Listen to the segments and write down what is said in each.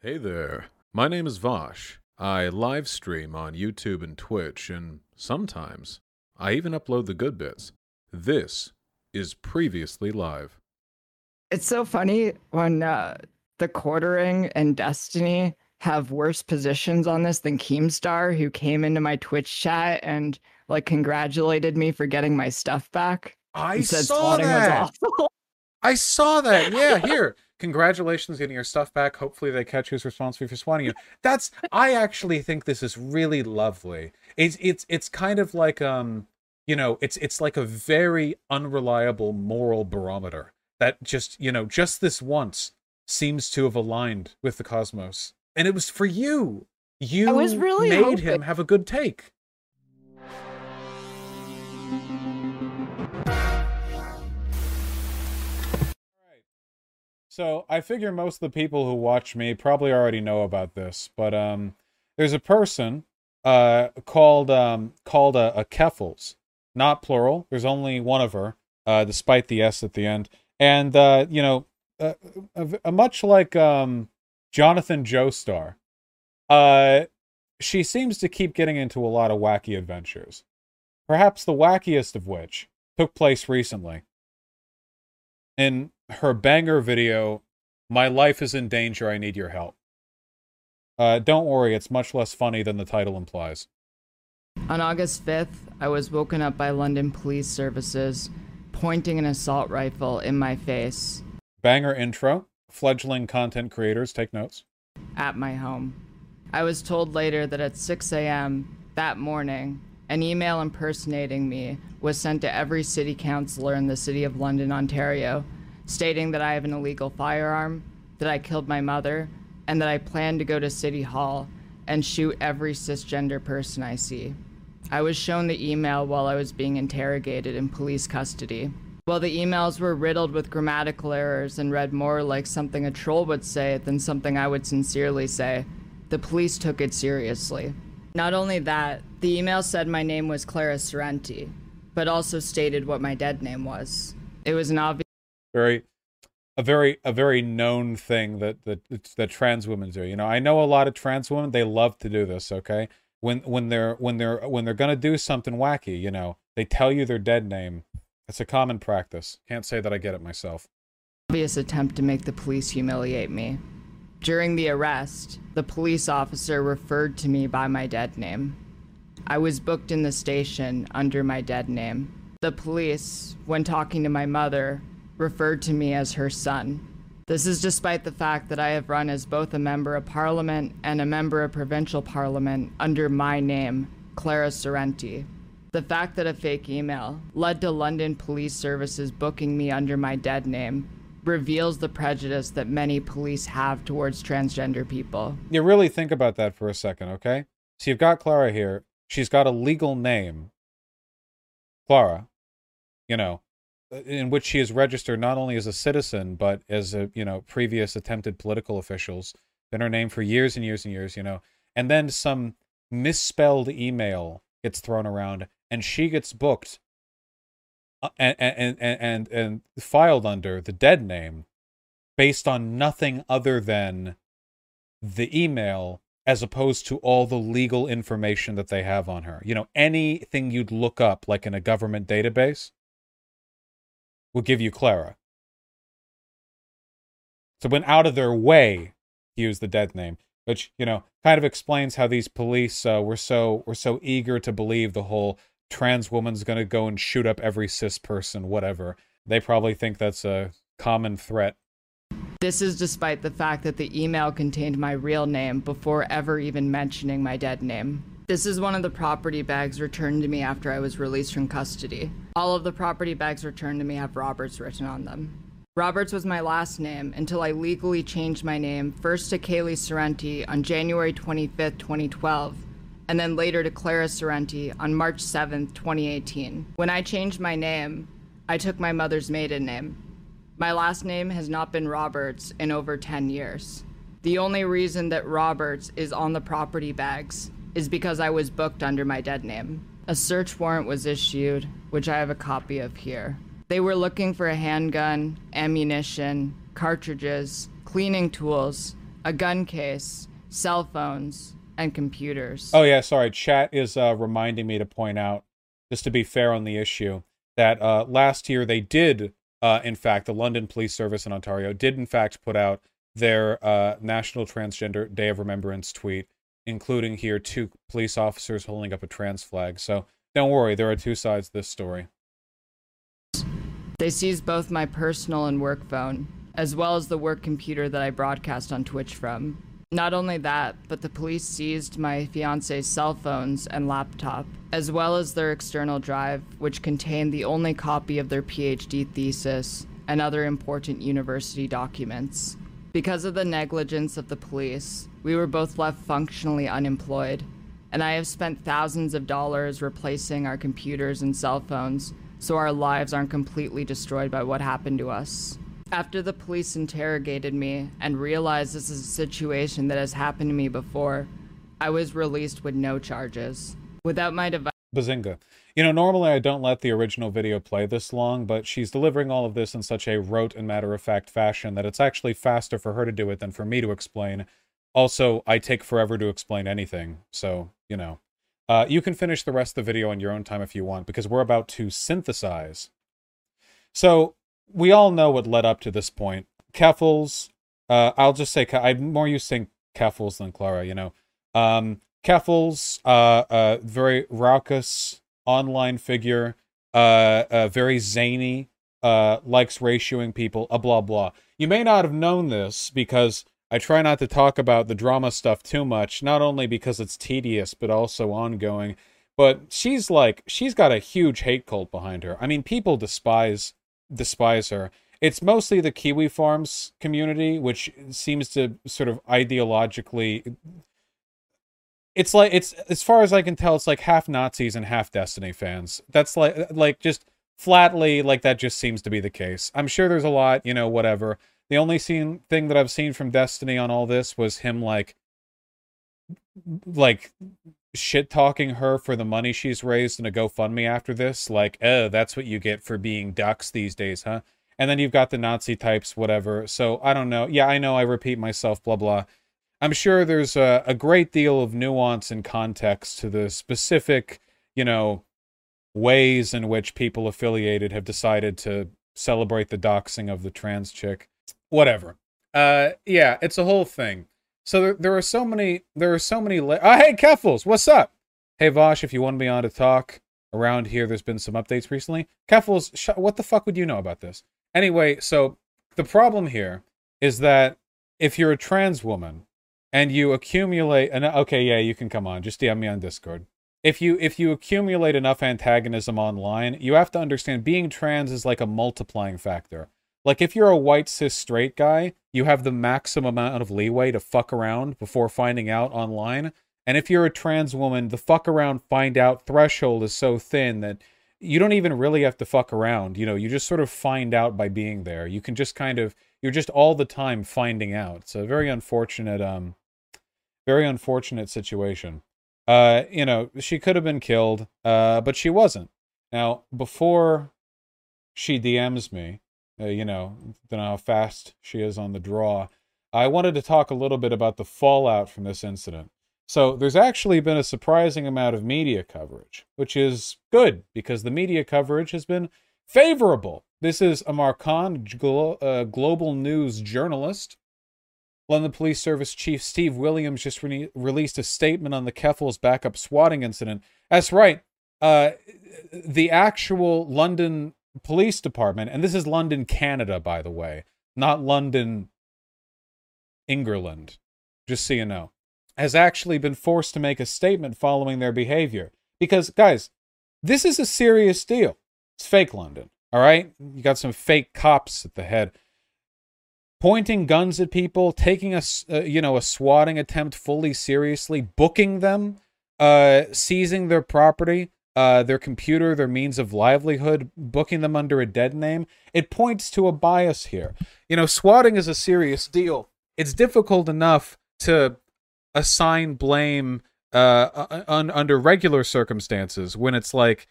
Hey there. My name is Vosh. I live stream on YouTube and Twitch, and sometimes I even upload the good bits. This is Previously Live. It's so funny when uh, the quartering and Destiny have worse positions on this than Keemstar, who came into my Twitch chat and like congratulated me for getting my stuff back. I said saw that. was awful. I saw that. Yeah, here. Congratulations getting your stuff back. Hopefully they catch who's responsible for swatting you. That's I actually think this is really lovely. It's it's it's kind of like um you know, it's it's like a very unreliable moral barometer that just, you know, just this once seems to have aligned with the cosmos. And it was for you. You really made hoping- him have a good take. So I figure most of the people who watch me probably already know about this, but um, there's a person uh called um called a, a Keffals, not plural. There's only one of her, uh, despite the s at the end, and uh, you know, uh, a, a much like um Jonathan Joestar, uh, she seems to keep getting into a lot of wacky adventures. Perhaps the wackiest of which took place recently in her banger video, My Life is in Danger, I Need Your Help. Uh, don't worry, it's much less funny than the title implies. On August 5th, I was woken up by London police services pointing an assault rifle in my face Banger intro. Fledgling content creators, take notes. at my home. I was told later that at 6 a.m. that morning, an email impersonating me was sent to every city councillor in the city of London, Ontario, stating that I have an illegal firearm, that I killed my mother, and that I plan to go to City Hall and shoot every cisgender person I see. I was shown the email while I was being interrogated in police custody. While the emails were riddled with grammatical errors and read more like something a troll would say than something I would sincerely say, the police took it seriously. Not only that, the email said my name was Clara Sorrenti, but also stated what my dead name was. It was an obvious Very, a very, a very known thing that that that trans women do. You know, I know a lot of trans women. They love to do this. Okay, when when they're when they're when they're gonna do something wacky, you know, they tell you their dead name. It's a common practice. Can't say that I get it myself. obvious attempt to make the police humiliate me. During the arrest, the police officer referred to me by my dead name. I was booked in the station under my dead name. The police, when talking to my mother, referred to me as her son. This is despite the fact that I have run as both a member of parliament and a member of provincial parliament under my name, Clara Sorrenti. The fact that a fake email led to London police services booking me under my dead name reveals the prejudice that many police have towards transgender people. You really think about that for a second, okay? So you've got Clara here. She's got a legal name, Clara. You know, in which she is registered not only as a citizen but as a you know previous attempted political officials. Been her name for years and years and years you know. And then some misspelled email gets thrown around and she gets booked uh, and and and and, and filed under the dead name based on nothing other than the email as opposed to all the legal information that they have on her. You know anything you'd look up like in a government database will give you Clara. So went out of their way to use the dead name, which you know kind of explains how these police uh, were so were so eager to believe the whole trans woman's going to go and shoot up every cis person, whatever. They probably think that's a common threat. This is despite the fact that the email contained my real name before ever even mentioning my dead name. This is one of the property bags returned to me after I was released from custody. All of the property bags returned to me have Roberts written on them. Roberts was my last name until I legally changed my name first to Kaylee Sorrenti on January 25th, 2012, and then later to Clara Sorrenti on March 7th, 2018. When I changed my name, I took my mother's maiden name. My last name has not been Roberts in over 10 years. The only reason that Roberts is on the property bags is because I was booked under my dead name. A search warrant was issued, which I have a copy of here. They were looking for a handgun, ammunition, cartridges, cleaning tools, a gun case, cell phones, and computers. Oh yeah, sorry. Chat is uh, reminding me to point out, just to be fair on the issue, that uh, last year they did, uh, in fact, the London Police Service in Ontario did in fact put out their uh, National Transgender Day of Remembrance tweet, including here two police officers holding up a trans flag. So don't worry, there are two sides to this story. They seized both my personal and work phone, as well as the work computer that I broadcast on Twitch from. Not only that, but the police seized my fiance's cell phones and laptop, as well as their external drive, which contained the only copy of their PhD thesis and other important university documents. Because of the negligence of the police, we were both left functionally unemployed, and I have spent thousands of dollars replacing our computers and cell phones so our lives aren't completely destroyed by what happened to us. After the police interrogated me and realized this is a situation that has happened to me before, I was released with no charges. Without my device. Bazinga. You know, normally I don't let the original video play this long, but she's delivering all of this in such a rote and matter of fact fashion that it's actually faster for her to do it than for me to explain. Also, I take forever to explain anything, so, you know. Uh, you can finish the rest of the video on your own time if you want, because we're about to synthesize. So, we all know what led up to this point. Keffals, uh, I'll just say, I'm more used to Keffals than Clara, you know. Um, Keffals, uh, uh, very raucous online figure, uh, uh, very zany, uh, likes ratioing people, a blah blah. You may not have known this because I try not to talk about the drama stuff too much, not only because it's tedious, but also ongoing. But she's like, she's got a huge hate cult behind her. I mean, people despise despise her. It's mostly the Kiwi Farms community, which seems to sort of ideologically. It's like it's as far as I can tell, it's like half Nazis and half Destiny fans. That's like like just flatly like that just seems to be the case. I'm sure there's a lot, you know, whatever. The only scene thing that I've seen from Destiny on all this was him like like shit talking her for the money she's raised in a GoFundMe after this. Like, oh, that's what you get for being ducks these days, huh? And then you've got the Nazi types, whatever. So I don't know. Yeah, I know I repeat myself, blah, blah. I'm sure there's a, a great deal of nuance and context to the specific, you know, ways in which people affiliated have decided to celebrate the doxing of the trans chick. Whatever. Uh, yeah, it's a whole thing. So there, there are so many, there are so many. Le- oh, hey, Keffals, what's up? Hey, Vosh, if you want to be on to talk around here, there's been some updates recently. Keffals, sh- what the fuck would you know about this? Anyway, so the problem here is that if you're a trans woman and you accumulate, and okay, yeah, you can come on, just DM me on Discord. If you if you accumulate enough antagonism online, you have to understand being trans is like a multiplying factor. Like if you're a white cis straight guy, you have the maximum amount of leeway to fuck around before finding out online. And if you're a trans woman, the fuck around find out threshold is so thin that you don't even really have to fuck around. You know, you just sort of find out by being there. You can just kind of you're just all the time finding out. It's a very unfortunate um very unfortunate situation. Uh, you know, she could have been killed, uh, but she wasn't. Now, before she DMs me, uh, you know, know how fast she is on the draw. I wanted to talk a little bit about the fallout from this incident. So, there's actually been a surprising amount of media coverage, which is good because the media coverage has been favorable. This is Amar Khan, glo- uh, global news journalist. London Police Service Chief Steve Williams just re- released a statement on the Keffals backup swatting incident. That's right. Uh, the actual London police department, and this is London, Canada, by the way, not London, England, just so you know, has actually been forced to make a statement following their behavior. Because, guys, this is a serious deal. It's fake London, all right? You got some fake cops at the head pointing guns at people, taking a uh, you know a swatting attempt fully seriously, booking them, uh, seizing their property, uh, their computer, their means of livelihood, booking them under a dead name. It points to a bias here. You know, swatting is a serious deal. It's difficult enough to assign blame uh, un- under regular circumstances when it's like,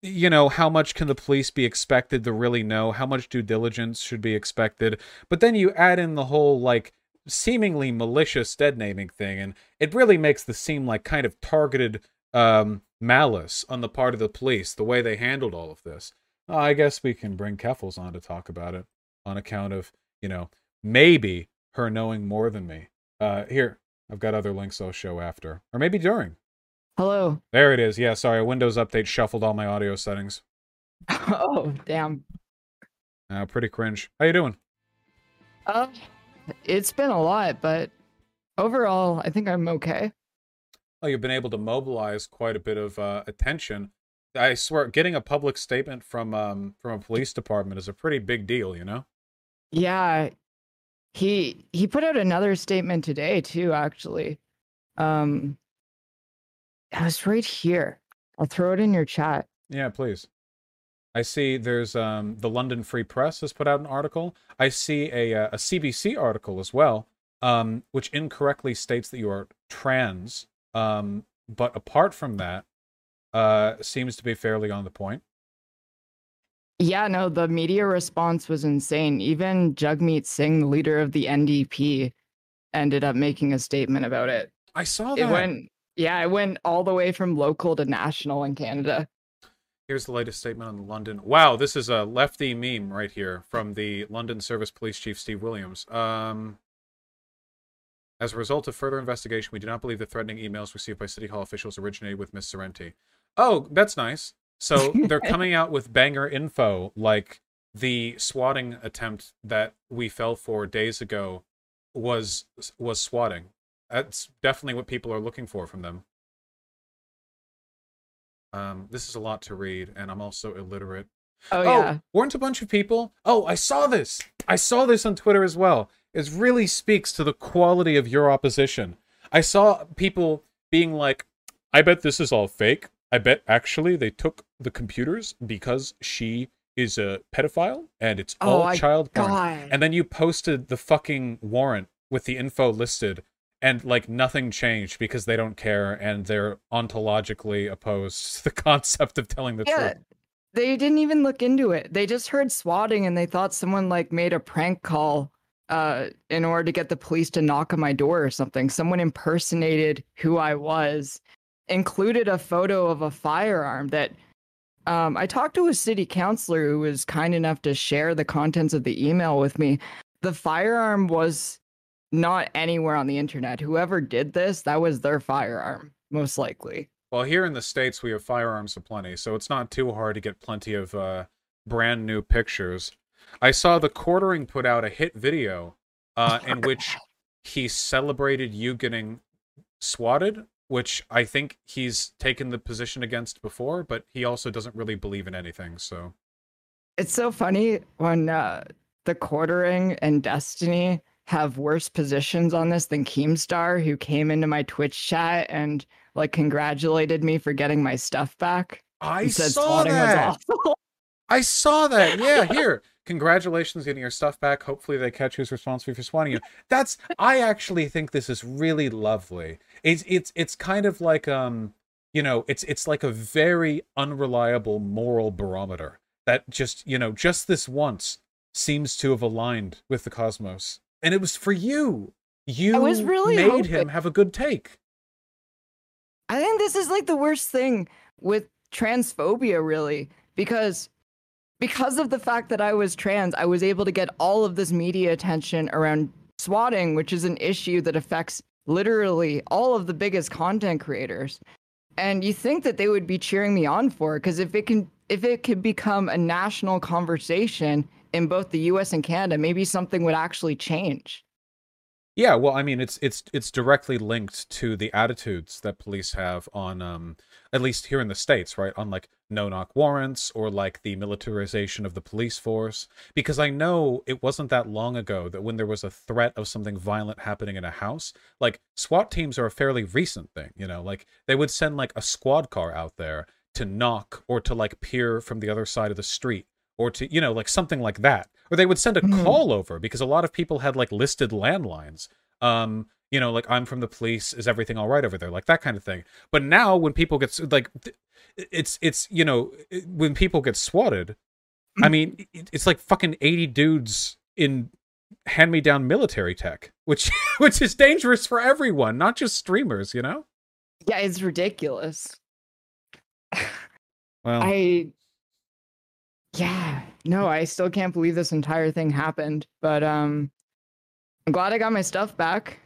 you know, how much can the police be expected to really know? How much due diligence should be expected? But then you add in the whole like seemingly malicious dead naming thing, and it really makes this seem like kind of targeted um, malice on the part of the police, the way they handled all of this. Uh, I guess we can bring Keffals on to talk about it on account of, you know, maybe her knowing more than me. Uh, here, I've got other links I'll show after, or maybe during. Hello. There it is. Yeah, sorry, Windows Update shuffled all my audio settings. oh, damn. Uh, pretty cringe. How you doing? Uh, it's been a lot, but overall, I think I'm okay. Well, you've been able to mobilize quite a bit of uh, attention. I swear, getting a public statement from um from a police department is a pretty big deal. You know. Yeah, he he put out another statement today too. Actually, um, I was right here. I'll throw it in your chat. Yeah, please. I see there's um, the London Free Press has put out an article. I see a, uh, a CBC article as well, um, which incorrectly states that you are trans. Um, but apart from that, uh, seems to be fairly on the point. Yeah, no, the media response was insane. Even Jagmeet Singh, the leader of the NDP, ended up making a statement about it. I saw that. It went, yeah, it went all the way from local to national in Canada. Here's the latest statement on London. Wow, this is a lefty meme right here from the London Service Police Chief Steve Williams. Um, as a result of further investigation, we do not believe the threatening emails received by City Hall officials originated with Miss Sorrenti. Oh, that's nice. So they're coming out with banger info like the swatting attempt that we fell for days ago was was swatting. That's definitely what people are looking for from them. Um, this is a lot to read, and I'm also illiterate. Oh, oh yeah. Weren't a bunch of people? Oh, I saw this. I saw this on Twitter as well. It really speaks to the quality of your opposition. I saw people being like, I bet this is all fake. I bet actually they took the computers because she is a pedophile and it's oh, all child porn. God. And then you posted the fucking warrant with the info listed and like nothing changed because they don't care and they're ontologically opposed to the concept of telling the yeah, truth. They didn't even look into it. They just heard swatting and they thought someone like made a prank call uh, in order to get the police to knock on my door or something. Someone impersonated who I was, included a photo of a firearm that um, I talked to a city councilor who was kind enough to share the contents of the email with me. The firearm was not anywhere on the internet. Whoever did this, that was their firearm, most likely. Well, here in the States, we have firearms aplenty, so it's not too hard to get plenty of uh, brand new pictures. I saw the quartering put out a hit video uh, in which he celebrated you getting swatted, which I think he's taken the position against before, but he also doesn't really believe in anything, so. It's so funny when uh, the quartering and Destiny have worse positions on this than Keemstar, who came into my Twitch chat and like congratulated me for getting my stuff back. I saw that. I saw that. Yeah, here. Congratulations getting your stuff back. Hopefully they catch who's responsible for swatting you. That's I actually think this is really lovely. It's it's it's kind of like um you know, it's it's like a very unreliable moral barometer that just, you know, just this once seems to have aligned with the cosmos and it was for you. You I was really made hoping. him have a good take. I think this is like the worst thing with transphobia, really, because because of the fact that I was trans, I was able to get all of this media attention around swatting, which is an issue that affects literally all of the biggest content creators. And you think that they would be cheering me on for it because if it can if it could become a national conversation in both the US and Canada, maybe something would actually change. Yeah, well, I mean, it's it's it's directly linked to the attitudes that police have on, um, at least here in the states, right? On like no knock warrants or like the militarization of the police force. Because I know it wasn't that long ago that when there was a threat of something violent happening in a house, like SWAT teams are a fairly recent thing. You know, like they would send like a squad car out there to knock or to like peer from the other side of the street or to you know like something like that or they would send a mm. call over because a lot of people had like listed landlines um you know like i'm from the police is everything all right over there like that kind of thing but now when people get like it's it's you know when people get swatted i mean it's like fucking 80 dudes in hand me down military tech which which is dangerous for everyone, not just streamers, you know? Yeah, it's ridiculous. Well, I yeah, no, I still can't believe this entire thing happened, but um I'm glad I got my stuff back.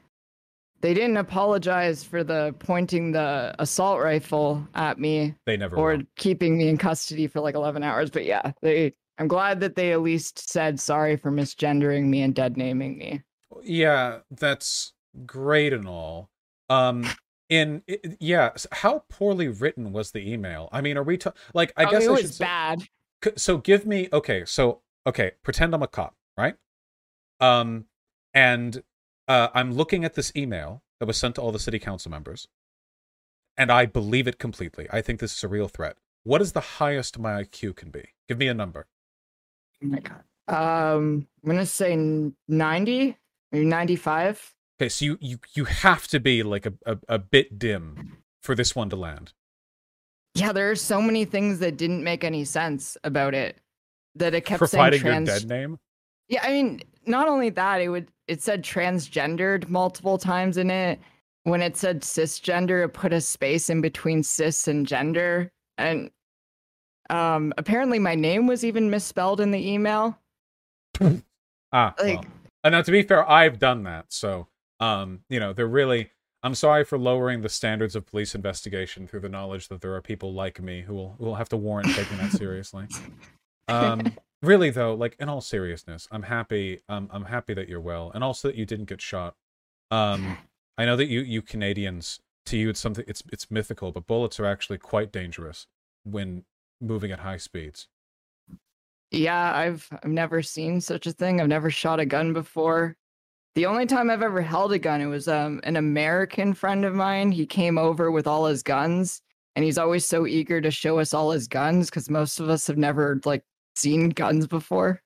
They didn't apologize for the pointing the assault rifle at me they never or will. keeping me in custody for like 11 hours, but yeah, they I'm glad that they at least said sorry for misgendering me and dead naming me. Yeah, that's great and all. Um in i- yeah, how poorly written was the email? I mean, are we ta- like I Oh, guess it I was say- bad. So give me okay so okay pretend i'm a cop right um and uh i'm looking at this email that was sent to all the city council members and i believe it completely i think this is a real threat what is the highest my iq can be give me a number Oh my god. Um I'm going to say n- 90 or 95. okay so you you you have to be like a, a, a bit dim for this one to land Yeah, there are so many things that didn't make any sense about it that it kept saying trans. your dead name Yeah, I mean, not only that, it would it said transgendered multiple times in it. When it said cisgender, it put a space in between cis and gender. And um apparently my name was even misspelled in the email. ah Like well. and now to be fair i've done that so um you know they're really i'm sorry for lowering the standards of police investigation through the knowledge that there are people like me who will who will have to warrant taking that seriously um really though like in all seriousness i'm happy um, i'm happy that you're well and also that you didn't get shot um i know that you you canadians to you it's something it's it's mythical but bullets are actually quite dangerous when moving at high speeds Yeah, I've I've never seen such a thing. I've never shot a gun before. The only time I've ever held a gun, it was um an American friend of mine. He came over with all his guns, and he's always so eager to show us all his guns because most of us have never like seen guns before.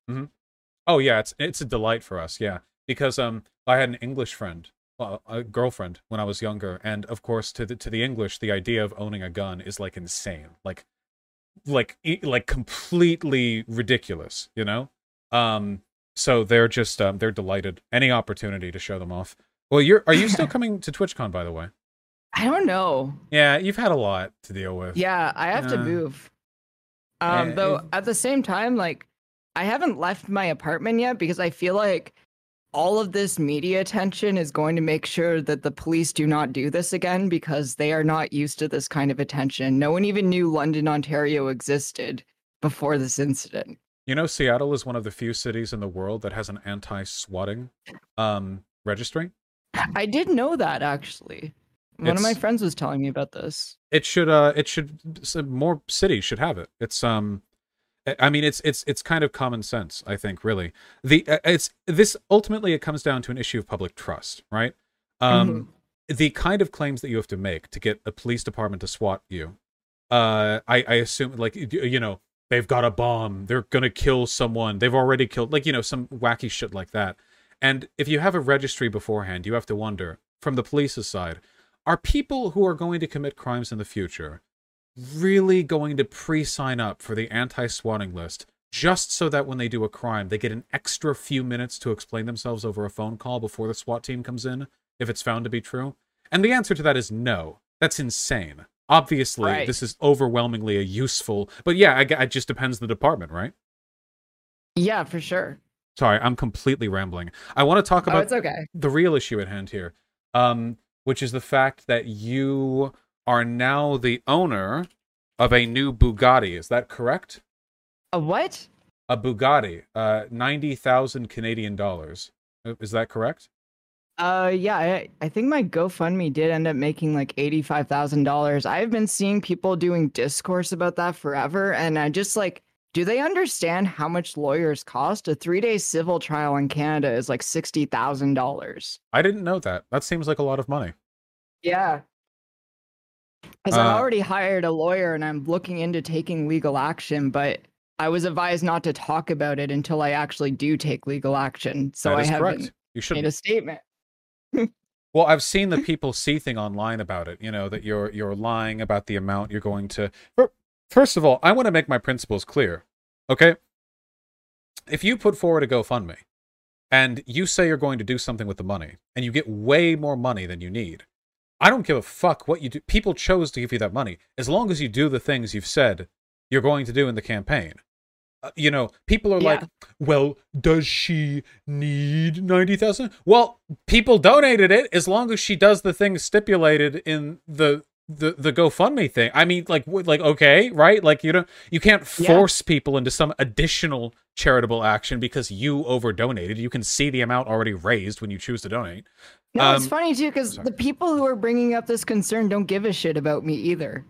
Oh yeah, it's it's a delight for us. Yeah, because um, I had an English friend, well, a girlfriend when I was younger, and of course, to the to the English, the idea of owning a gun is like insane, like, like like completely ridiculous. You know, um, so they're just um, they're delighted any opportunity to show them off. Well, you're are you still coming to TwitchCon by the way? I don't know. Yeah, you've had a lot to deal with. Yeah, I have to Uh, move. Um, though at the same time, like I haven't left my apartment yet because I feel like all of this media attention is going to make sure that the police do not do this again because they are not used to this kind of attention. No one even knew London, Ontario existed before this incident. You know, Seattle is one of the few cities in the world that has an anti-swatting um registry. I did know that actually. One of my friends was telling me about this. it should uh it should more cities should have it. It's um I- mean it's it's it's kind of common sense i think really. The uh, it's this ultimately it comes down to an issue of public trust right? Um the kind of claims that you have to make to get a police department to swat you uh i i assume like you know they've got a bomb they're gonna kill someone they've already killed like you know some wacky shit like that. And if you have a registry beforehand you have to wonder from the police's side are people who are going to commit crimes in the future really going to pre-sign up for the anti-swatting list just so that when they do a crime they get an extra few minutes to explain themselves over a phone call before the SWAT team comes in if it's found to be true? And the answer to that is no. That's insane. Obviously, Right. this is overwhelmingly a useful, but yeah, I, it just depends the department, right? Yeah, for sure. Sorry, I'm completely rambling. I want to talk Oh, about it's okay. the real issue at hand here, um, which is the fact that you are now the owner of a new Bugatti. Is that correct? A what? A Bugatti, uh, ninety thousand Canadian dollars. Uh, Is that correct? Uh, yeah, I, I think my GoFundMe did end up making like eighty-five thousand dollars. I've been seeing people doing discourse about that forever, and I just like, do they understand how much lawyers cost? A three-day civil trial in Canada is like sixty thousand dollars. I didn't know that. That seems like a lot of money. Yeah. Because Uh, already hired a lawyer and I'm looking into taking legal action, but I was advised not to talk about it until I actually do take legal action. So I haven't correct. You should. made a statement. Well, I've seen the people see thing online about it. You know that you're you're lying about the amount you're going to. Fir- First of all, I want to make my principles clear. Okay. If you put forward a GoFundMe, and you say you're going to do something with the money, and you get way more money than you need. I don't give a fuck what you do. People chose to give you that money as long as you do the things you've said you're going to do in the campaign. Uh, you know, people are Yeah. like, "Well, does she need 90,000?" Well, people donated it as long as she does the things stipulated in the the the GoFundMe thing. I mean, like like okay, right? Like you don't you can't Yeah. force people into some additional charitable action because you over donated. You can see the amount already raised when you choose to donate. No, it's Um, funny too because the people who are bringing up this concern don't give a shit about me either.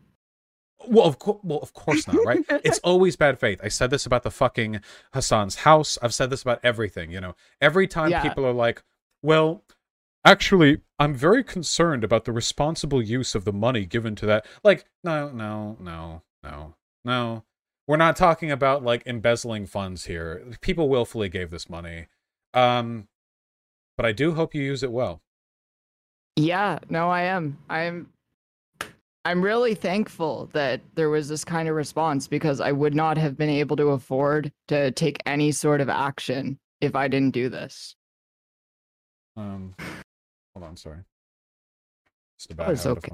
Well, of course, well, of course not, right? it's always bad faith. I said this about the fucking Hasan's house. I've said this about everything. You know, every time Yeah. people are like, "Well, actually, I'm very concerned about the responsible use of the money given to that." Like, no, no, no, no, no. We're not talking about like embezzling funds here. People willfully gave this money. Um, but I do hope you use it well. Yeah, no, I am. I'm I'm really thankful that there was this kind of response because I would not have been able to afford to take any sort of action if I didn't do this. Um, hold on, sorry. Just a bad Oh, okay.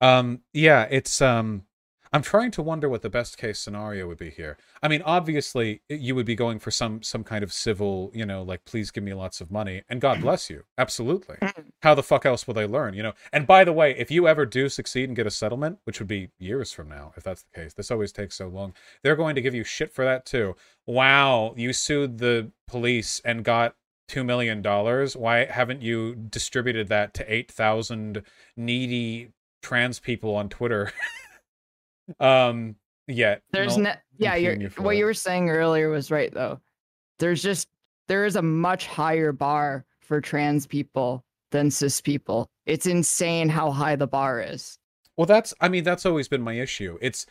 Um, yeah, it's um, I'm trying to wonder what the best case scenario would be here. I mean, obviously, you would be going for some some kind of civil, you know, like please give me lots of money and God bless you. Absolutely. How the fuck else will they learn, you know? And by the way, if you ever do succeed and get a settlement, which would be years from now, if that's the case, this always takes so long. They're going to give you shit for that too. Wow, you sued the police and got two million dollars. Why haven't you distributed that to eight thousand needy trans people on Twitter? um, yet There's no- yeah, you're, you what you were saying earlier was right though. There's just there is a much higher bar for trans people than cis people. It's insane how high the bar is. Well, that's I mean that's always been my issue. It's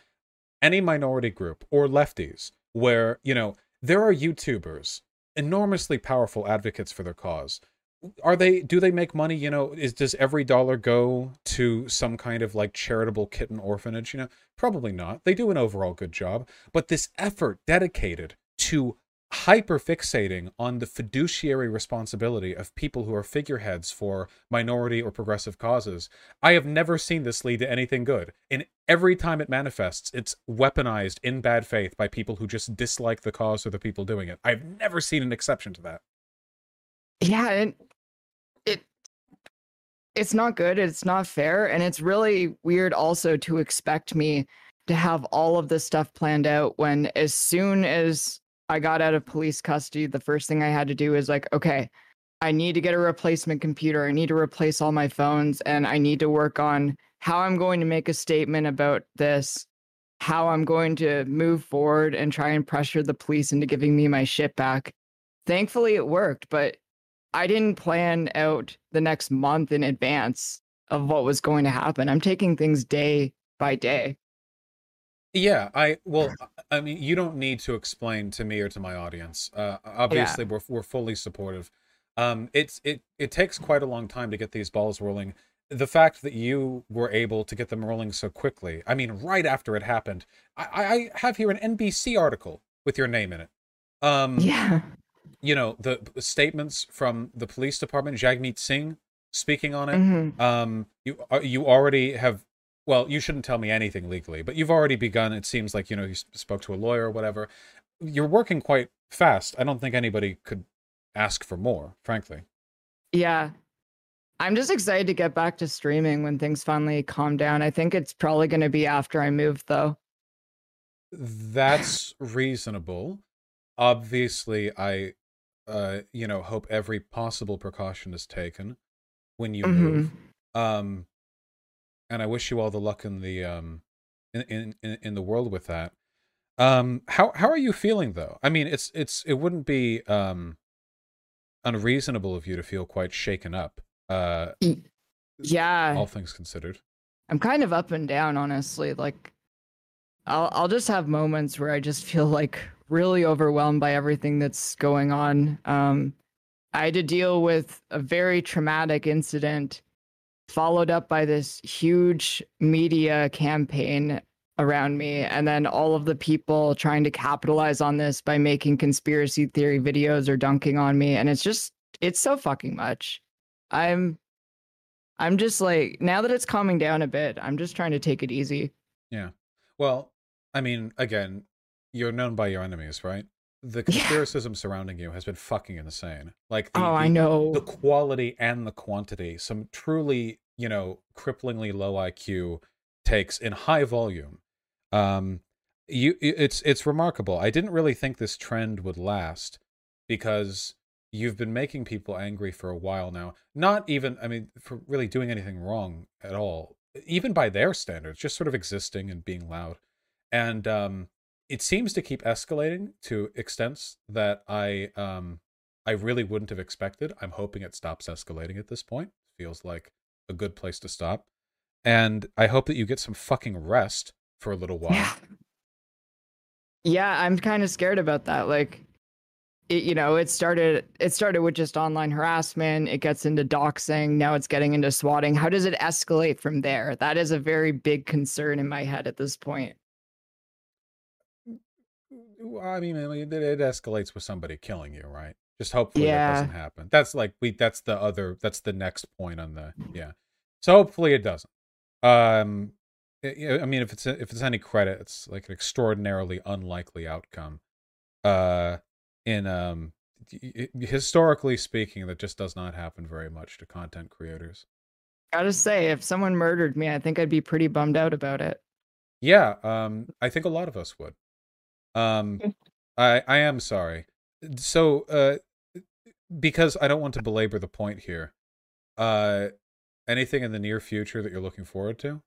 any minority group or lefties where, you know, there are YouTubers, enormously powerful advocates for their cause. Are they do they make money, you know, is does every dollar go to some kind of like charitable kitten orphanage, you know? Probably not. They do an overall good job, but this effort dedicated to hyper fixating on the fiduciary responsibility of people who are figureheads for minority or progressive causes. I have never seen this lead to anything good. And every time it manifests, it's weaponized in bad faith by people who just dislike the cause or the people doing it. I've never seen an exception to that. Yeah, and it it's not good, it's not fair, and it's really weird also to expect me to have all of this stuff planned out when as soon as I got out of police custody, the first thing I had to do is like, okay, I need to get a replacement computer. I need to replace all my phones and I need to work on how I'm going to make a statement about this, how I'm going to move forward and try and pressure the police into giving me my shit back. Thankfully, it worked, but I didn't plan out the next month in advance of what was going to happen. I'm taking things day by day. Yeah, I well, I mean, you don't need to explain to me or to my audience. Uh, obviously, we're we're fully supportive. Um, it's it it takes quite a long time to get these balls rolling. The fact that you were able to get them rolling so quickly, I mean, right after it happened, I, I have here an NBC article with your name in it. Um, Yeah. you know the statements from the police department, Jagmeet Singh speaking on it. Mhm. Um, you uh, you already have. Well, you shouldn't tell me anything legally, but you've already begun. It seems like you know you spoke to a lawyer or whatever. You're working quite fast. I don't think anybody could ask for more, frankly. Yeah. I'm just excited to get back to streaming when things finally calm down. I think it's probably going to be after I move, though. That's reasonable. Obviously, I, uh, you know, hope every possible precaution is taken when you move. Um, and I wish you all the luck in the um, in in in, the world with that. Um, how how are you feeling though? I mean, it's it's it wouldn't be um unreasonable of you to feel quite shaken up. Uh, Yeah. all things considered. I'm kind of up and down, honestly. Like, I'll I'll just have moments where I just feel like really overwhelmed by everything that's going on. Um, I had to deal with a very traumatic incident, followed up by this huge media campaign around me and then all of the people trying to capitalize on this by making conspiracy theory videos or dunking on me and it's just it's so fucking much i'm i'm just like now that it's calming down a bit i'm just trying to take it easy Yeah. Well, I mean, again, you're known by your enemies, right? The Yeah. conspiracism surrounding you has been fucking insane. Like the, oh i know the quality and the quantity. Some truly, you know, cripplingly low IQ takes in high volume. Um, you, it's it's remarkable. I didn't really think this trend would last because you've been making people angry for a while now. Not even, I mean, for really doing anything wrong at all, even by their standards, just sort of existing and being loud. And um, it seems to keep escalating to extents that I um, I really wouldn't have expected. I'm hoping it stops escalating at this point. Feels like a good place to stop. And I hope that you get some fucking rest for a little while. Yeah. Yeah, I'm kind of scared about that. Like, it, you know, it started. It started with just online harassment. It gets into doxing. Now it's getting into swatting. How does it escalate from there? That is a very big concern in my head at this point. I mean, I mean, it, it escalates with somebody killing you, right? Just hopefully Yeah. that doesn't happen. That's like we. That's the other. That's the next point on the. Yeah. So hopefully it doesn't. Um, I I mean, if it's if it's any credit, it's like an extraordinarily unlikely outcome. Uh, in um, historically speaking, that just does not happen very much to content creators. Gotta say, if someone murdered me, I think I'd be pretty bummed out about it. Yeah, um, I think a lot of us would. Um, I I am sorry. So, uh, because I don't want to belabor the point here. Uh, anything in the near future that you're looking forward to?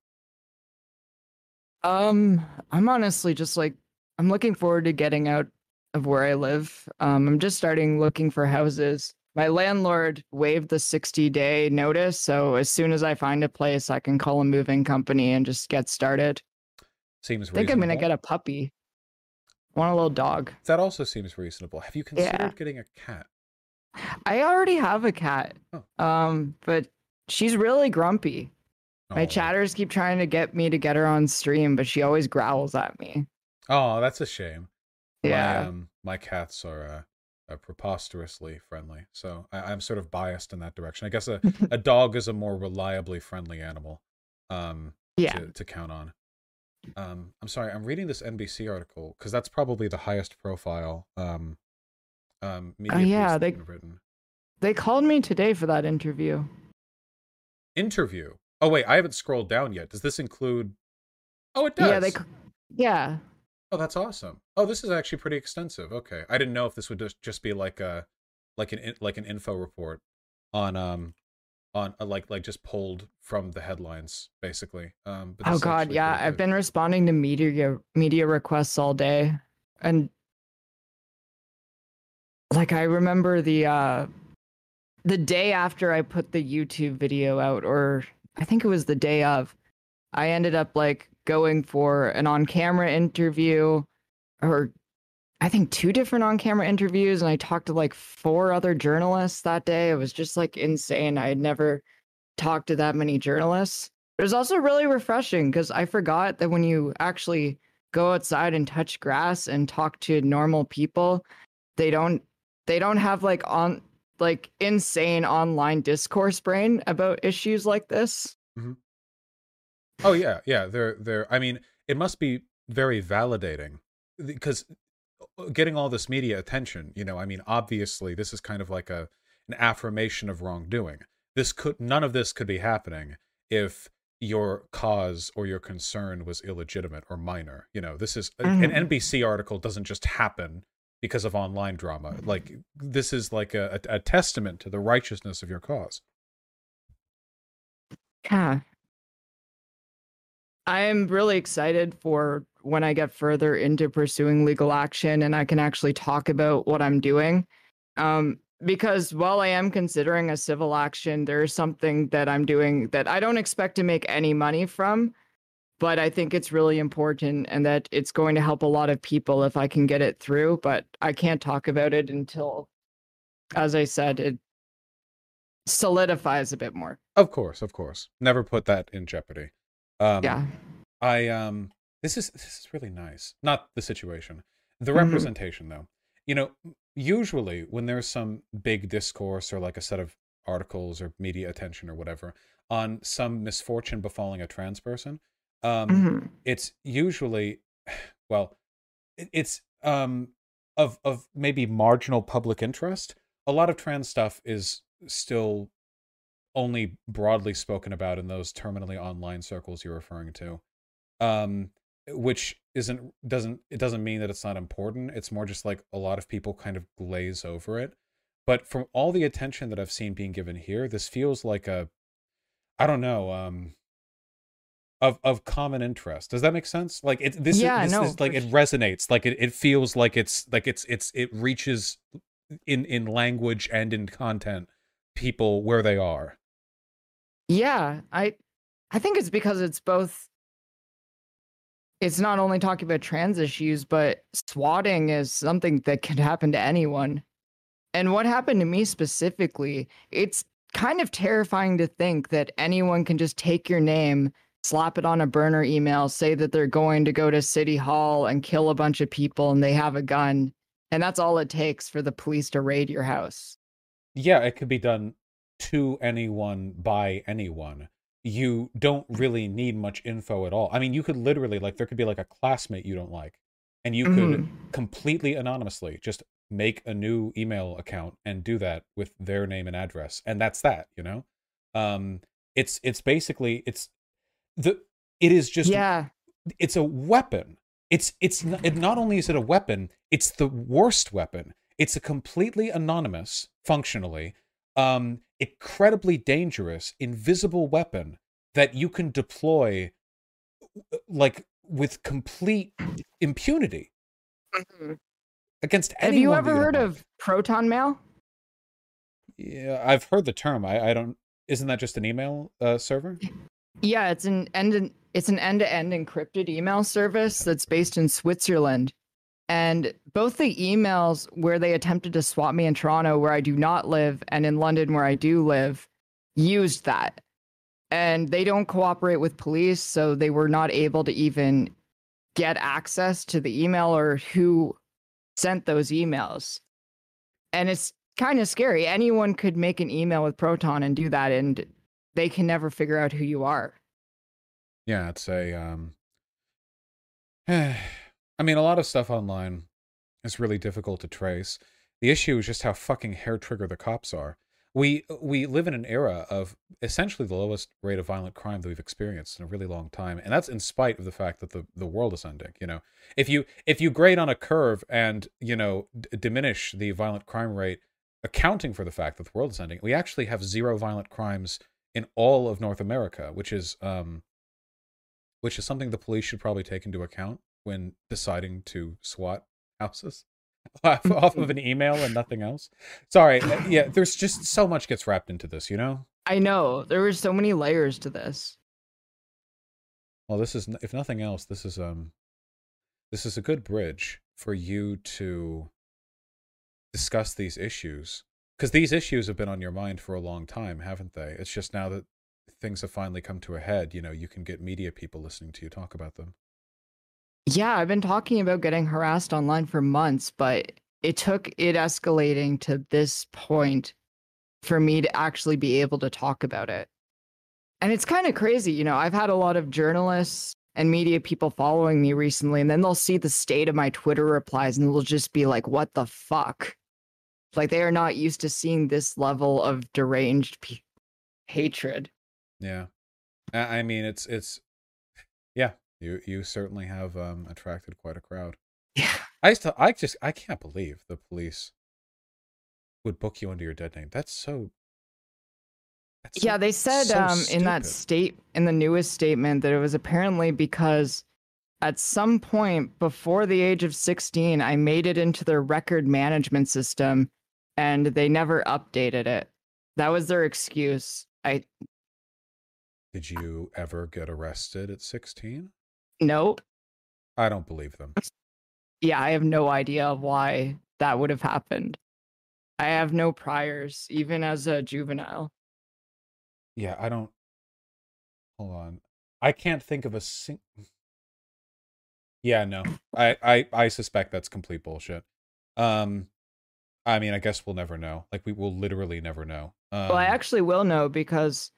Um, I'm honestly just like I'm looking forward to getting out of where I live. Um, I'm just starting looking for houses. My landlord waived the 60 day notice, so as soon as I find a place, I can call a moving company and just get started. Seems I think I'm gonna get a puppy. I want a little dog. That also seems reasonable. Have you considered Yeah. getting a cat? I already have a cat. Oh. Um, but she's really grumpy. My Oh. chatters keep trying to get me to get her on stream, but she always growls at me. Oh, that's a shame. Yeah. My, um, my cats are uh, uh, preposterously friendly, so I, I'm sort of biased in that direction. I guess a, a dog is a more reliably friendly animal um, yeah. to, to count on. Um, I'm sorry, I'm reading this NBC article because that's probably the highest profile um, um, media piece Oh, yeah, they- written. They called me today for that interview. Interview. Oh wait, I haven't scrolled down yet. Does this include? Oh, it does. Yeah, they Yeah. Oh, that's awesome. Oh, this is actually pretty extensive. Okay, I didn't know if this would just just be like a like an like an info report on um on uh, like like just pulled from the headlines basically. Um, but Oh god, yeah. I've been responding to media media requests all day. And like I remember the uh the day after I put the YouTube video out or I think it was the day of I ended up like going for an on-camera interview or I think two different on-camera interviews and I talked to like four other journalists that day. It was just like insane. I had never talked to that many journalists. It was also really refreshing because I forgot that when you actually go outside and touch grass and talk to normal people, they don't they don't have like on like insane online discourse brain about issues like this. Mm-hmm. Oh yeah, yeah. They're they're. I mean, it must be very validating because getting all this media attention. You know, I mean, obviously, this is kind of like a an affirmation of wrongdoing. This could none of this could be happening if your cause or your concern was illegitimate or minor. You know, this is an Mhm. NBC article doesn't just happen because of online drama. Like this is like a, a, a testament to the righteousness of your cause. Yeah. I am really excited for when I get further into pursuing legal action and I can actually talk about what I'm doing. Um, because while I am considering a civil action, there is something that I'm doing that I don't expect to make any money from, but I think it's really important and that it's going to help a lot of people if I can get it through. But I can't talk about it until, as I said, it solidifies a bit more. Of course, of course. Never put that in jeopardy. Um, Yeah. I um this is this is really nice. Not the situation. The Mhm. representation though. You know, usually when there's some big discourse or like a set of articles or media attention or whatever on some misfortune befalling a trans person, um Mhm. it's usually well it's um of of maybe marginal public interest a lot of trans stuff is still only broadly spoken about in those terminally online circles you're referring to um which isn't doesn't it doesn't mean that it's not important. It's more just like a lot of people kind of glaze over it. But from all the attention that i've seen being given here this feels like a i don't know um of of common interest. Does that make sense? Like it this, Yeah, is, this no, is like it resonates. Like it, it feels like it's like it's it's it reaches in in language and in content people where they are. Yeah, I I think it's because it's both it's not only talking about trans issues, but swatting is something that can happen to anyone. And what happened to me specifically, it's kind of terrifying to think that anyone can just take your name, slap it on a burner email, say that they're going to go to City Hall and kill a bunch of people and they have a gun. And that's all it takes for the police to raid your house. yeah it could be done to anyone by anyone you don't really need much info at all i mean you could literally like there could be like a classmate you don't like and you could Mhm. completely anonymously just make a new email account and do that with their name and address and that's that you know um it's it's basically it's the it is just yeah. it's a weapon it's it's n- it not only is it a weapon it's the worst weapon it's a completely anonymous functionally um incredibly dangerous invisible weapon that you can deploy uh, like with complete impunity against anyone. Have you ever heard of Proton Mail? yeah i've heard the term i i don't isn't that just an email uh server Yeah, it's an end it's an end-to-end encrypted email service that's based in Switzerland. And both the emails where they attempted to swap me in Toronto where I do not live and in London where I do live used that. And they don't cooperate with police, so they were not able to even get access to the email or who sent those emails. And it's kind of scary. Anyone could make an email with Proton and do that and they can never figure out who you are. Yeah, it's a um I mean a lot of stuff online is really difficult to trace. The issue is just how fucking hair trigger the cops are. We we live in an era of essentially the lowest rate of violent crime that we've experienced in a really long time, and that's in spite of the fact that the, the world is ending. You know, if you if you grade on a curve and you know d- diminish the violent crime rate, accounting for the fact that the world is ending, we actually have zero violent crimes in all of North America, which is um, which is something the police should probably take into account when deciding to SWAT houses off, off of an email and nothing else. Sorry, uh, yeah, there's just so much gets wrapped into this, you know. I know there were so many layers to this. Well, this is if nothing else, this is um, this is a good bridge for you to discuss these issues because these issues have been on your mind for a long time, haven't they? It's just now that things have finally come to a head, you know, you can get media people listening to you talk about them. Yeah, I've been talking about getting harassed online for months, but it took it escalating to this point for me to actually be able to talk about it. And it's kind of crazy, you know, I've had a lot of journalists and media people following me recently, and then they'll see the state of my Twitter replies and they'll just be like, what the fuck? Like they are not used to seeing this level of deranged pe- hatred. Yeah. I mean, it's it's yeah, you you certainly have um attracted quite a crowd. Yeah. I used to, I just I can't believe the police would book you under your dead name. That's so that's so- Yeah, they said so um, in that state in the newest statement that it was apparently because at some point before the age of 16, I made it into their record management system and they never updated it. That was their excuse. I Did you ever get arrested at 16? Nope. I don't believe them. Yeah, I have no idea why that would have happened. I have no priors, even as a juvenile. Yeah, I don't Hold on. I can't think of a sing Yeah, no. I, I I suspect that's complete bullshit. Um I mean, I guess we'll never know. Like we will literally never know. Um, well, I actually will know because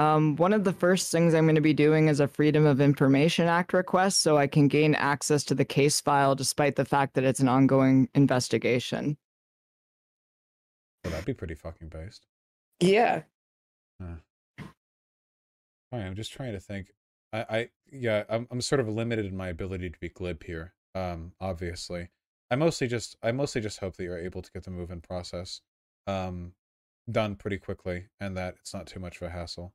um, one of the first things I'm going to be doing is a Freedom of Information Act request so I can gain access to the case file despite the fact that it's an ongoing investigation. well, that'd be pretty fucking based. Yeah. Huh. Right, I'm just trying to think. I, I yeah, I'm I'm sort of limited in my ability to be glib here. Um, obviously. I mostly just I mostly just hope that you're able to get the move in process um done pretty quickly and that it's not too much of a hassle.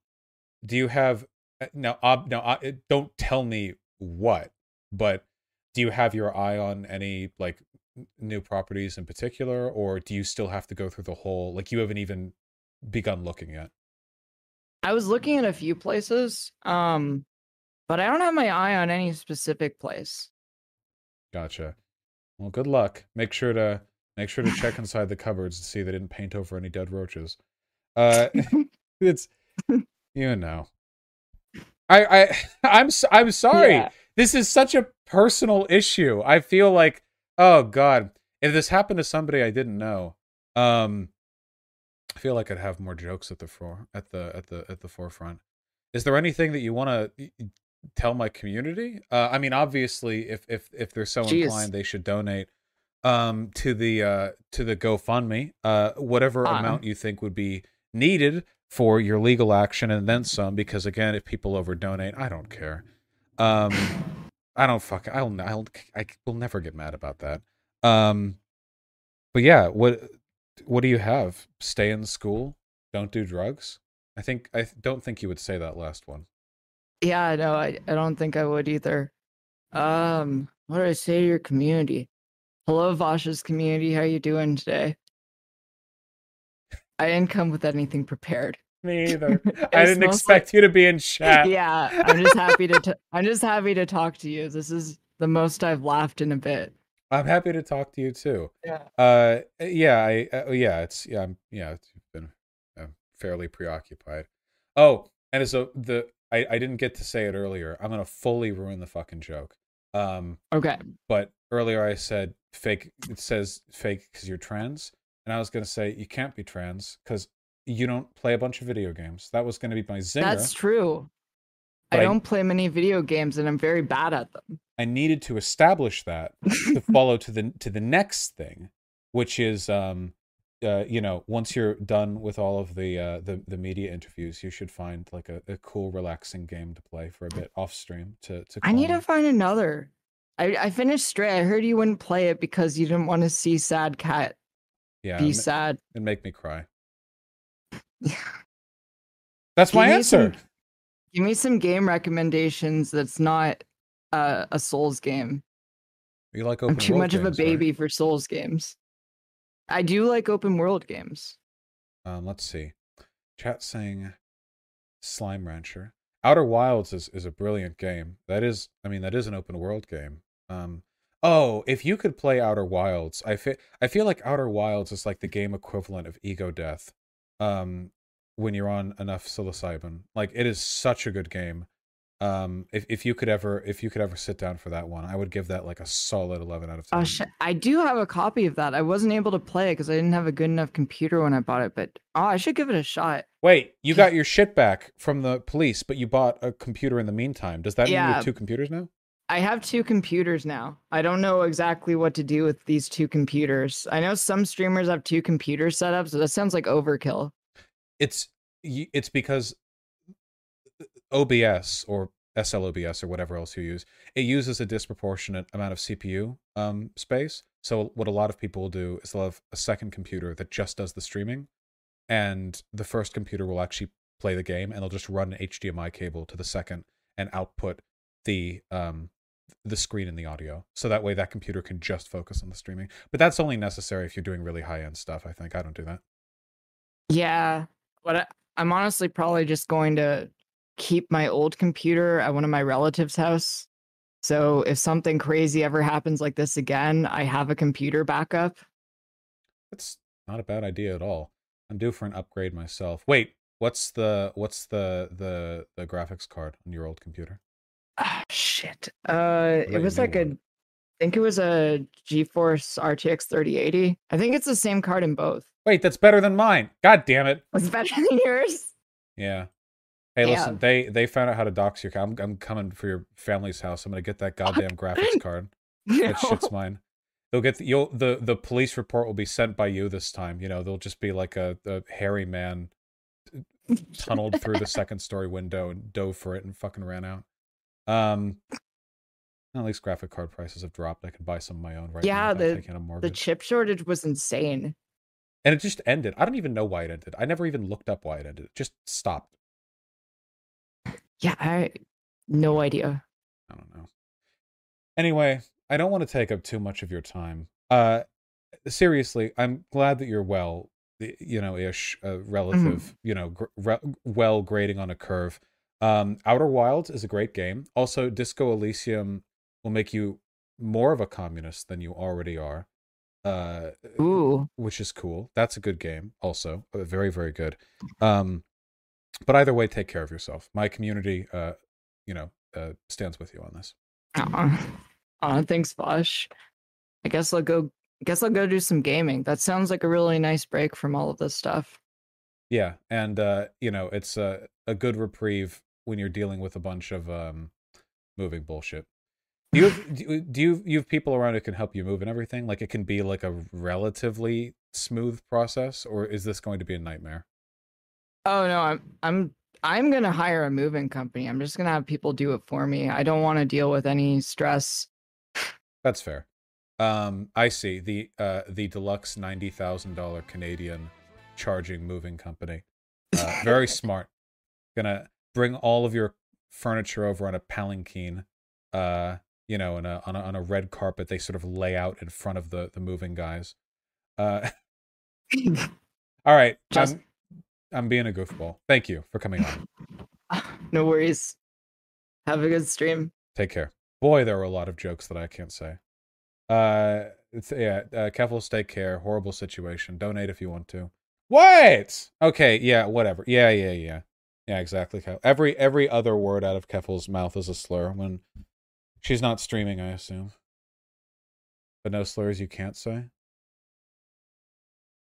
Do you have uh, now ob, now uh, don't tell me what, but do you have your eye on any like new properties in particular or do you still have to go through the whole like you haven't even begun looking yet? I was looking at a few places, um, but I don't have my eye on any specific place. Gotcha. Well, good luck. Make sure to make sure to check inside the cupboards to see they didn't paint over any dead roaches. Uh, it's you know. I I I'm I'm sorry. Yeah. This is such a personal issue. I feel like oh god, if this happened to somebody I didn't know, um, I feel like I'd have more jokes at the fore at the at the at the forefront. Is there anything that you want to tell my community? Uh, I mean, obviously, if if if they're so Jeez. inclined, they should donate um to the uh to the GoFundMe, uh whatever Ah. amount you think would be needed for your legal action and then some. Because again, if people over donate, I don't care. Um, I don't fuck. I'll I'll I will never get mad about that. Um, but yeah, what what do you have? Stay in school, don't do drugs. I think I don't think you would say that last one. Yeah, no, I, I don't think I would either. Um, what do I say to your community? Hello, Vaush's community. How you doing today? I didn't come with anything prepared. Me either. I didn't expect you to be in chat. yeah, I'm just happy to. T- I'm just happy to talk to you. This is the most I've laughed in a bit. I'm happy to talk to you too. Yeah. Uh, yeah, I, uh, yeah, it's, yeah, I'm, yeah, it's been uh, fairly preoccupied. Oh, and so the, I, I didn't get to say it earlier. I'm gonna fully ruin the fucking joke. Um, Okay. but earlier I said fake. It says fake because you're trans, and I was gonna say you can't be trans because you don't play a bunch of video games. That was gonna be my zinger. That's true. I don't play many video games and I'm very bad at them. I needed to establish that to follow to the to the next thing, which is um uh, you know, once you're done with all of the uh the, the media interviews, you should find like a, a cool, relaxing game to play for a bit off stream to to I need to find another. I, I finished Stray. I heard you wouldn't play it because you didn't want to see sad cat yeah, be sad. and make me cry. Yeah. That's my Give me answer. some- Give me some game recommendations that's not uh, a Souls game. You like open I'm too much of a games, right? baby for Souls games. I do like open world games. Um, let's see. Chat saying Slime Rancher. Outer Wilds is, is a brilliant game. That is, I mean, that is an open world game. Um, oh, if you could play Outer Wilds, I feel I feel like Outer Wilds is like the game equivalent of Ego Death. Um, when you're on enough psilocybin, like it is such a good game. Um, if if you could ever if you could ever sit down for that one, I would give that like a solid eleven out of ten. Oh, shit. I do have a copy of that. I wasn't able to play it because I didn't have a good enough computer when I bought it, but oh, I should give it a shot. Wait, you got your shit back from the police, but you bought a computer in the meantime. Does that mean you have two computers now? I have two computers now. I don't know exactly what to do with these two computers. I know some streamers have two computers set up, so that sounds like overkill. It's it's because OBS or SLOBS or whatever else you use, it uses a disproportionate amount of CPU um, space. So what a lot of people will do is they'll have a second computer that just does the streaming, and the first computer will actually play the game, and they'll just run an HDMI cable to the second and output the um the screen and the audio. So that way that computer can just focus on the streaming. But that's only necessary if you're doing really high end stuff. I think I don't do that. Yeah, but I, I'm honestly probably just going to keep my old computer at one of my relatives' house. So if something crazy ever happens like this again, I have a computer backup. That's not a bad idea at all. I'm due for an upgrade myself. Wait, what's the what's the the the graphics card on your old computer? Ah, shit. Uh, it was like a, one. I think it was a GeForce RTX 3080. I think it's the same card in both. Wait, that's better than mine. God damn it. Was better than yours? Yeah. Hey, Yeah. listen, they they found out how to dox your. I'm I'm coming for your family's house. I'm gonna get that goddamn graphics card. No. That shit's mine. They'll get the, you'll the the police report will be sent by you this time. You know, they'll just be like a, a hairy man tunneled through the second story window and dove for it and fucking ran out. Um, at least graphic card prices have dropped. I can buy some of my own right Yeah, now without the- The chip shortage was insane. and it just ended. I don't even know why it ended. I never even looked up why it ended. It just stopped. Yeah, I no idea. I don't know. Anyway, I don't want to take up too much of your time. Uh seriously, I'm glad that you're well, you know, ish, uh, relative, you know, gr- re- well grading on a curve. Um Outer Wilds is a great game. Also, Disco Elysium will make you more of a communist than you already are. Uh Ooh, which is cool. That's a good game also. Uh, very very good. Um but either way take care of yourself. My community uh you know, uh stands with you on this. Aw. Aw, thanks, Vaush. I guess I'll go. I guess I'll go do some gaming. That sounds like a really nice break from all of this stuff. Yeah, and uh, you know, it's a a good reprieve when you're dealing with a bunch of um moving bullshit. Do you have, do you you have people around who can help you move and everything? Like it can be like a relatively smooth process, or is this going to be a nightmare? Oh no, I'm I'm I'm gonna hire a moving company. I'm just gonna have people do it for me. I don't want to deal with any stress. That's fair. Um, I see the uh the deluxe ninety thousand dollar Canadian charging moving company. Uh, very smart. Gonna bring all of your furniture over on a palanquin. Uh, you know, on a on a, on a red carpet. They sort of lay out in front of the the moving guys. Uh, all right. Just- I'm I'm being a goofball. Thank you for coming on. no worries. Have a good stream. Take care. Boy, there were a lot of jokes that I can't say. Uh, yeah, uh, Keffals, take care. Horrible situation. Donate if you want to. What? Okay, yeah, whatever. Yeah, yeah, yeah. Yeah, exactly. Every every other word out of Keffals' mouth is a slur when she's not streaming, I assume. But no slurs you can't say.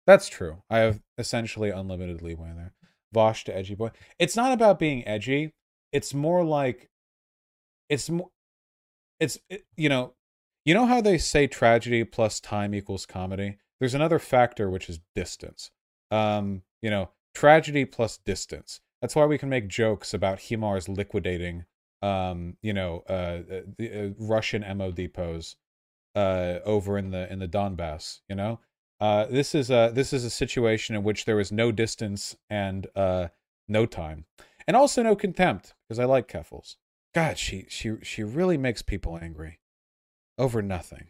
That's true. I have essentially unlimited leeway there. Vaush to edgy boy. It's not about being edgy. It's more like it's more it's it, you know you know how they say tragedy plus time equals comedy there's another factor which is distance um you know tragedy plus distance that's why we can make jokes about HIMARS liquidating um you know uh the uh, russian mo depots uh over in the in the donbass you know uh this is a this is a situation in which there is no distance and uh no time and also no contempt because i like Keffals God, she she she really makes people angry over nothing.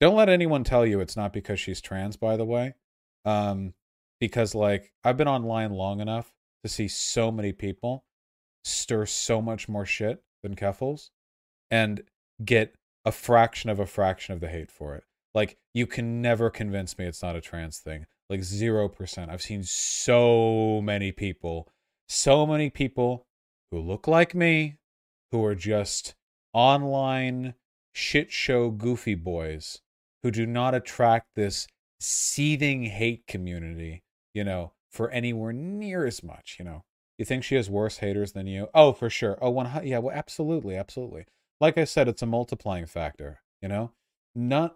Don't let anyone tell you it's not because she's trans, by the way. Um, because like I've been online long enough to see so many people stir so much more shit than Keffals and get a fraction of a fraction of the hate for it. Like you can never convince me it's not a trans thing. Like 0%. I've seen so many people, so many people who look like me, who are just online shit show goofy boys who do not attract this seething hate community, you know, for anywhere near as much, you know. You think she has worse haters than you? Oh, for sure. Oh, one, yeah, well, absolutely, absolutely. Like I said, it's a multiplying factor, you know. Not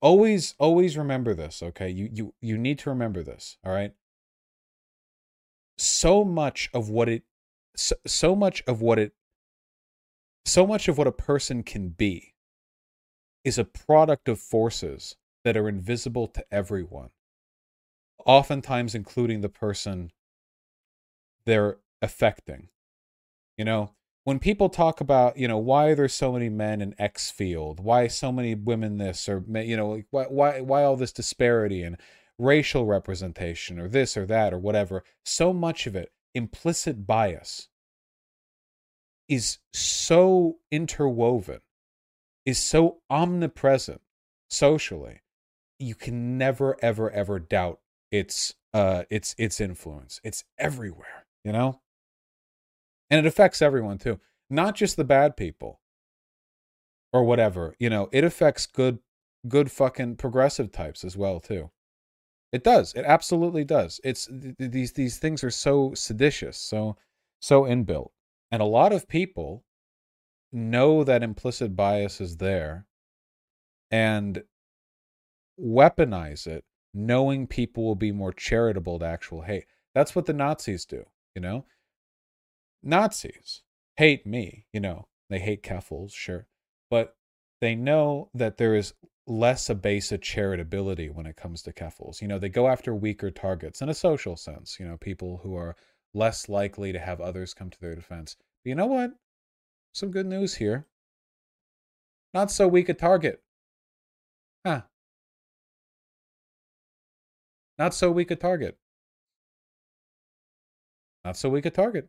always, always remember this, okay? You, you, you need to remember this, all right. So much of what it so, so much of what it so much of what a person can be is a product of forces that are invisible to everyone oftentimes including the person they're affecting. You know when people talk about you know why are there so many men in x field why so many women this or you know why why why all this disparity and racial representation or this or that or whatever so much of it implicit bias is so interwoven, is so omnipresent socially, you can never, ever, ever doubt its uh its its influence. It's everywhere, you know? And it affects everyone too, not just the bad people or whatever. You know, it affects good, good fucking progressive types as well too. It does. It absolutely does. It's th- these these things are so seditious, so so inbuilt, and a lot of people know that implicit bias is there, and weaponize it, knowing people will be more charitable to actual hate. That's what the Nazis do. You know, Nazis hate me. You know, they hate Keffals, sure, but they know that there is less a base of charitability when it comes to Keffals. You know, they go after weaker targets in a social sense, you know, people who are less likely to have others come to their defense. But you know what? Some good news here. Not so weak a target. Huh. Not so weak a target. Not so weak a target.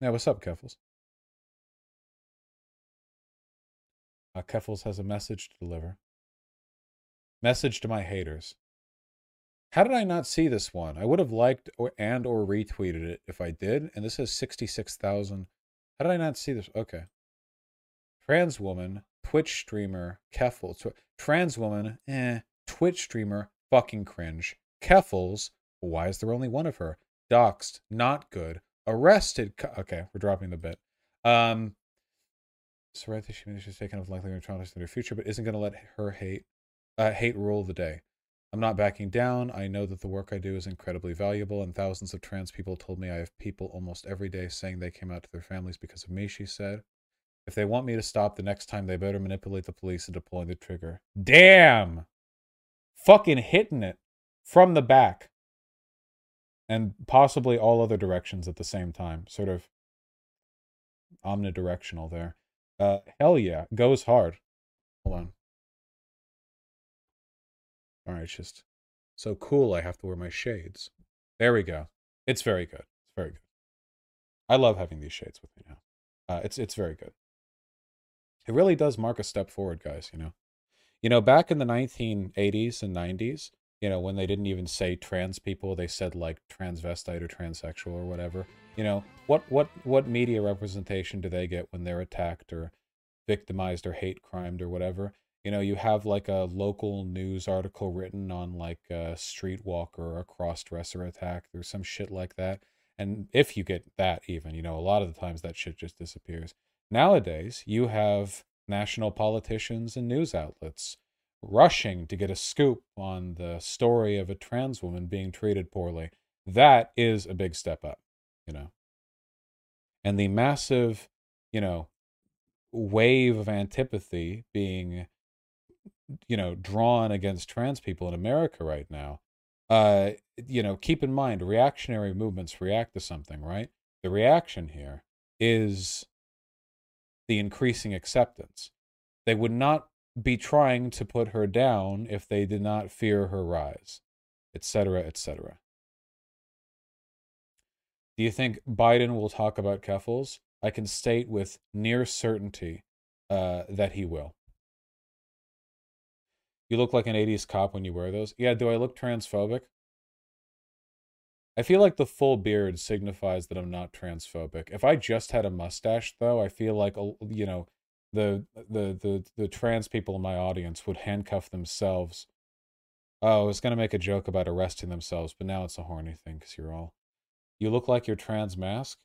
Now, what's up, Keffals? Uh, Keffals has a message to deliver. Message to my haters. How did I not see this one? I would have liked or and or retweeted it if I did. And this has 66,000. How did I not see this? Okay. Trans woman, Twitch streamer, Keffals. Trans woman, eh. Twitch streamer, fucking cringe. Keffals, why is there only one of her? Doxed, not good. Arrested. Okay, we're dropping the bit. Um, so right that she means she's taken of likely traumatize in her future, but isn't going to let her hate uh, hate rule the day. I'm not backing down. I know that the work I do is incredibly valuable, and thousands of trans people told me I have people almost every day saying they came out to their families because of me, she said. If they want me to stop the next time, they better manipulate the police and deploy the trigger. Damn! Fucking hitting it from the back. And possibly all other directions at the same time. Sort of omnidirectional there. Uh, hell yeah, goes hard. Hold on. All right, it's just so cool. I have to wear my shades. There we go. It's very good. It's very good. I love having these shades with me now. Uh, it's it's very good. It really does mark a step forward, guys. You know, you know, back in the 1980s and 90s, you know, when they didn't even say trans people, they said like transvestite or transsexual or whatever. You know, what what what media representation do they get when they're attacked or victimized or hate crimed or whatever? You know, you have like a local news article written on like a streetwalker or a cross-dresser attack or some shit like that. And if you get that even, you know, a lot of the times that shit just disappears. Nowadays, you have national politicians and news outlets rushing to get a scoop on the story of a trans woman being treated poorly. That is a big step up, you know. And the massive, you know, wave of antipathy being, you know, drawn against trans people in America right now. Uh, you know, keep in mind, reactionary movements react to something, right? The reaction here is the increasing acceptance. They would not be trying to put her down if they did not fear her rise, etc., etc. Do you think Biden will talk about Keffals? I can state with near certainty uh, that he will. You look like an 80s cop when you wear those. Yeah, do I look transphobic? I feel like the full beard signifies that I'm not transphobic. If I just had a mustache, though, I feel like, you know, the the the the trans people in my audience would handcuff themselves. Oh, I was gonna make a joke about arresting themselves, but now it's a horny thing because you're all. You look like you're trans mask.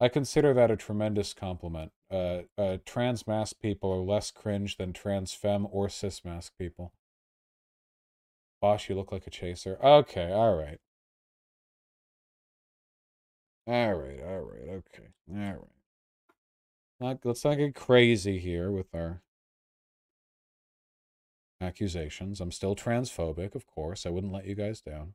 I consider that a tremendous compliment. Uh, uh, trans mask people are less cringe than trans femme or cis mask people. Vaush, you look like a chaser. Okay, all right. All right, all right, okay, all right. Not, let's not get crazy here with our accusations. I'm still transphobic, of course. I wouldn't let you guys down.